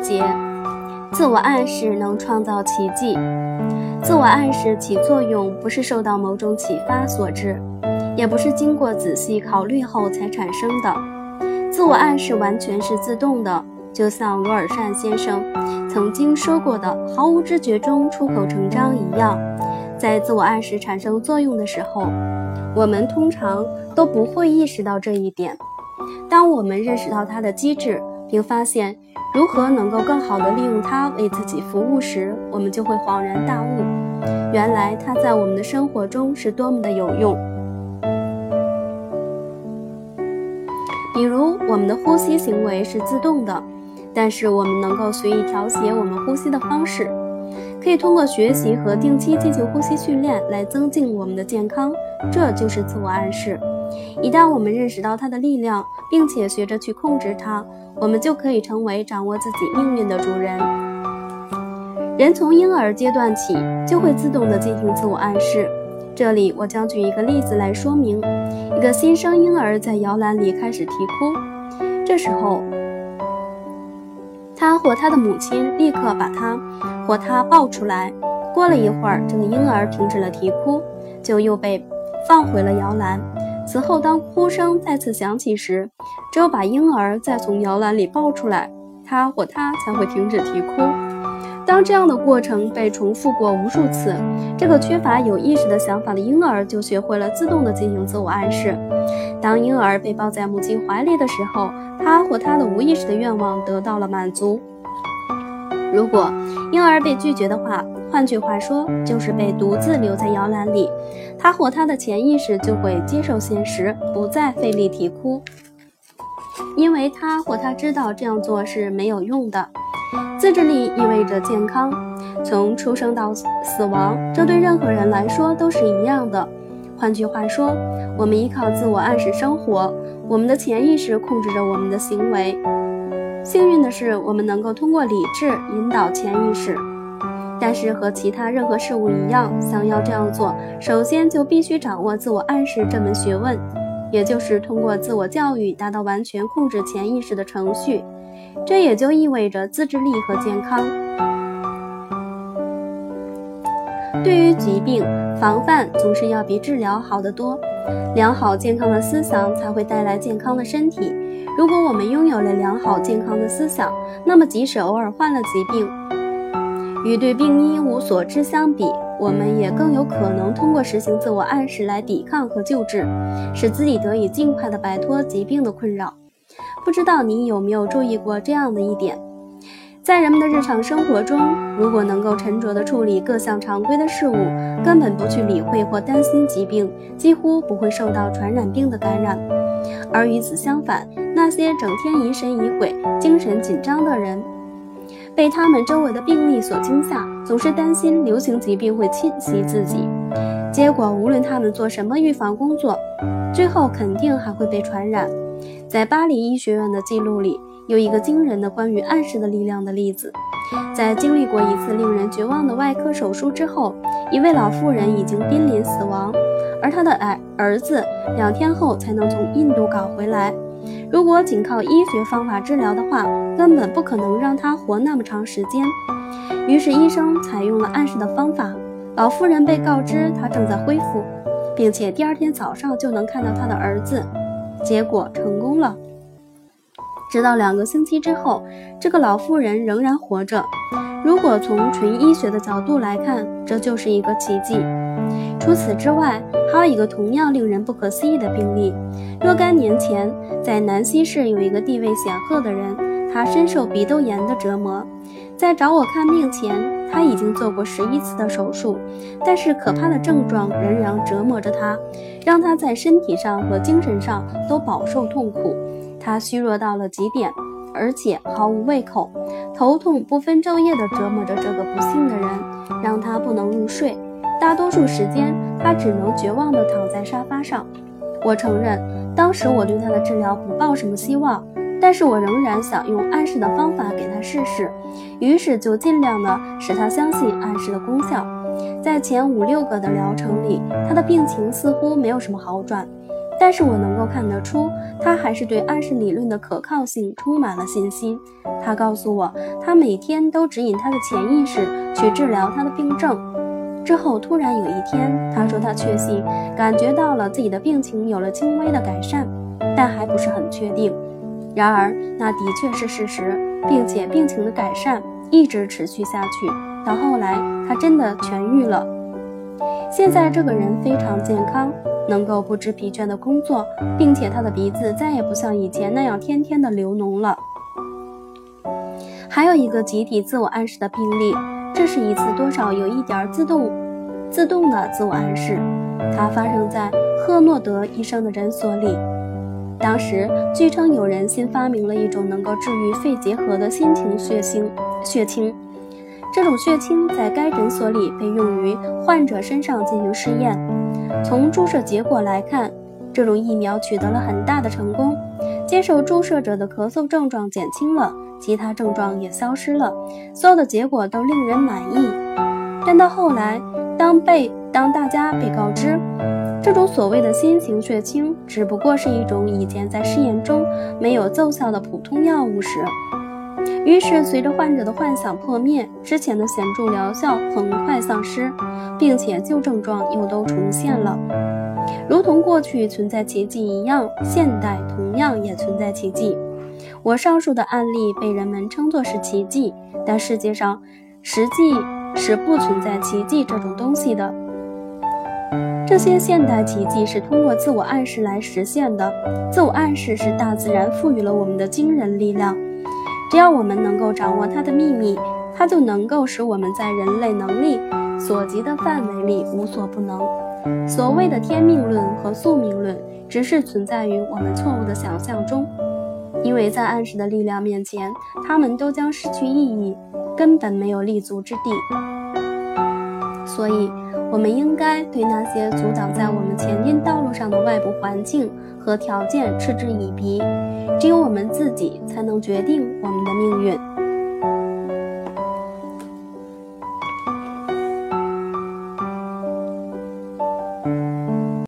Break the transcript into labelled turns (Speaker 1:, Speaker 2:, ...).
Speaker 1: 节，自我暗示能创造奇迹。自我暗示起作用，不是受到某种启发所致，也不是经过仔细考虑后才产生的。自我暗示完全是自动的，就像罗尔善先生曾经说过的“毫无知觉中出口成章”一样。在自我暗示产生作用的时候，我们通常都不会意识到这一点。当我们认识到它的机制，并发现如何能够更好地利用它为自己服务时，我们就会恍然大悟，原来它在我们的生活中是多么的有用。比如，我们的呼吸行为是自动的，但是我们能够随意调节我们呼吸的方式，可以通过学习和定期进行呼吸训练来增进我们的健康，这就是自我暗示。一旦我们认识到它的力量，并且学着去控制它，我们就可以成为掌握自己命运的主人。人从婴儿阶段起就会自动地进行自我暗示。这里我将举一个例子来说明：一个新生婴儿在摇篮里开始啼哭，这时候他或他的母亲立刻把他或他抱出来。过了一会儿，这个婴儿停止了啼哭，就又被放回了摇篮。此后，当哭声再次响起时，只有把婴儿再从摇篮里抱出来，他或她才会停止啼哭。当这样的过程被重复过无数次，这个缺乏有意识的想法的婴儿就学会了自动的进行自我暗示。当婴儿被抱在母亲怀里的时候，他或他的无意识的愿望得到了满足。如果婴儿被拒绝的话，换句话说，就是被独自留在摇篮里，他或他的潜意识就会接受现实，不再费力啼哭，因为他或他知道这样做是没有用的。自制力意味着健康，从出生到死亡，这对任何人来说都是一样的。换句话说，我们依靠自我暗示生活，我们的潜意识控制着我们的行为。幸运的是，我们能够通过理智引导潜意识。但是和其他任何事物一样，想要这样做，首先就必须掌握自我暗示这门学问，也就是通过自我教育达到完全控制潜意识的程序。这也就意味着自制力和健康。对于疾病，防范总是要比治疗好得多。良好健康的思想才会带来健康的身体。如果我们拥有了良好健康的思想，那么即使偶尔患了疾病，与对病因无所知相比，我们也更有可能通过实行自我暗示来抵抗和救治，使自己得以尽快的摆脱疾病的困扰。不知道你有没有注意过这样的一点：在人们的日常生活中，如果能够沉着地处理各项常规的事物，根本不去理会或担心疾病，几乎不会受到传染病的感染；而与此相反，那些整天疑神疑鬼、精神紧张的人，被他们周围的病例所惊吓，总是担心流行疾病会侵袭自己，结果无论他们做什么预防工作，最后肯定还会被传染。在巴黎医学院的记录里，有一个惊人的关于暗示的力量的例子。在经历过一次令人绝望的外科手术之后，一位老妇人已经濒临死亡，而她的儿儿子两天后才能从印度搞回来。如果仅靠医学方法治疗的话，根本不可能让他活那么长时间。于是医生采用了暗示的方法。老妇人被告知她正在恢复，并且第二天早上就能看到她的儿子。结果成功了。直到两个星期之后，这个老妇人仍然活着。如果从纯医学的角度来看，这就是一个奇迹。除此之外，还有一个同样令人不可思议的病例。若干年前，在南溪市有一个地位显赫的人，他深受鼻窦炎的折磨。在找我看病前，他已经做过十一次的手术，但是可怕的症状仍然折磨着他，让他在身体上和精神上都饱受痛苦。他虚弱到了极点，而且毫无胃口，头痛不分昼夜地折磨着这个不幸的人，让他不能入睡。大多数时间，他只能绝望地躺在沙发上。我承认，当时我对他的治疗不抱什么希望，但是我仍然想用暗示的方法给他试试，于是就尽量的使他相信暗示的功效。在前五六个的疗程里，他的病情似乎没有什么好转，但是我能够看得出，他还是对暗示理论的可靠性充满了信心。他告诉我，他每天都指引他的潜意识去治疗他的病症。之后，突然有一天，他说他确信感觉到了自己的病情有了轻微的改善，但还不是很确定。然而，那的确是事实，并且病情的改善一直持续下去。到后来，他真的痊愈了。现在，这个人非常健康。能够不知疲倦地工作，并且他的鼻子再也不像以前那样天天的流脓了。还有一个集体自我暗示的病例，这是一次多少有一点自动、自动的自我暗示。它发生在赫诺德医生的诊所里。当时据称有人新发明了一种能够治愈肺结核的新型血清，血清。这种血清在该诊所里被用于患者身上进行试验。从注射结果来看，这种疫苗取得了很大的成功，接受注射者的咳嗽症状减轻了，其他症状也消失了，所有的结果都令人满意。但到后来，当被当大家被告知这种所谓的新型血清只不过是一种以前在试验中没有奏效的普通药物时，于是，随着患者的幻想破灭，之前的显著疗效很快丧失，并且旧症状又都重现了。如同过去存在奇迹一样，现代同样也存在奇迹。我上述的案例被人们称作是奇迹，但世界上实际是不存在奇迹这种东西的。这些现代奇迹是通过自我暗示来实现的。自我暗示是大自然赋予了我们的惊人力量。只要我们能够掌握它的秘密，它就能够使我们在人类能力所及的范围里无所不能。所谓的天命论和宿命论，只是存在于我们错误的想象中，因为在暗示的力量面前，他们都将失去意义，根本没有立足之地。所以，我们应该对那些阻挡在我们前进道路上的外部环境和条件嗤之以鼻。只有我们自己才能决定我们的命运。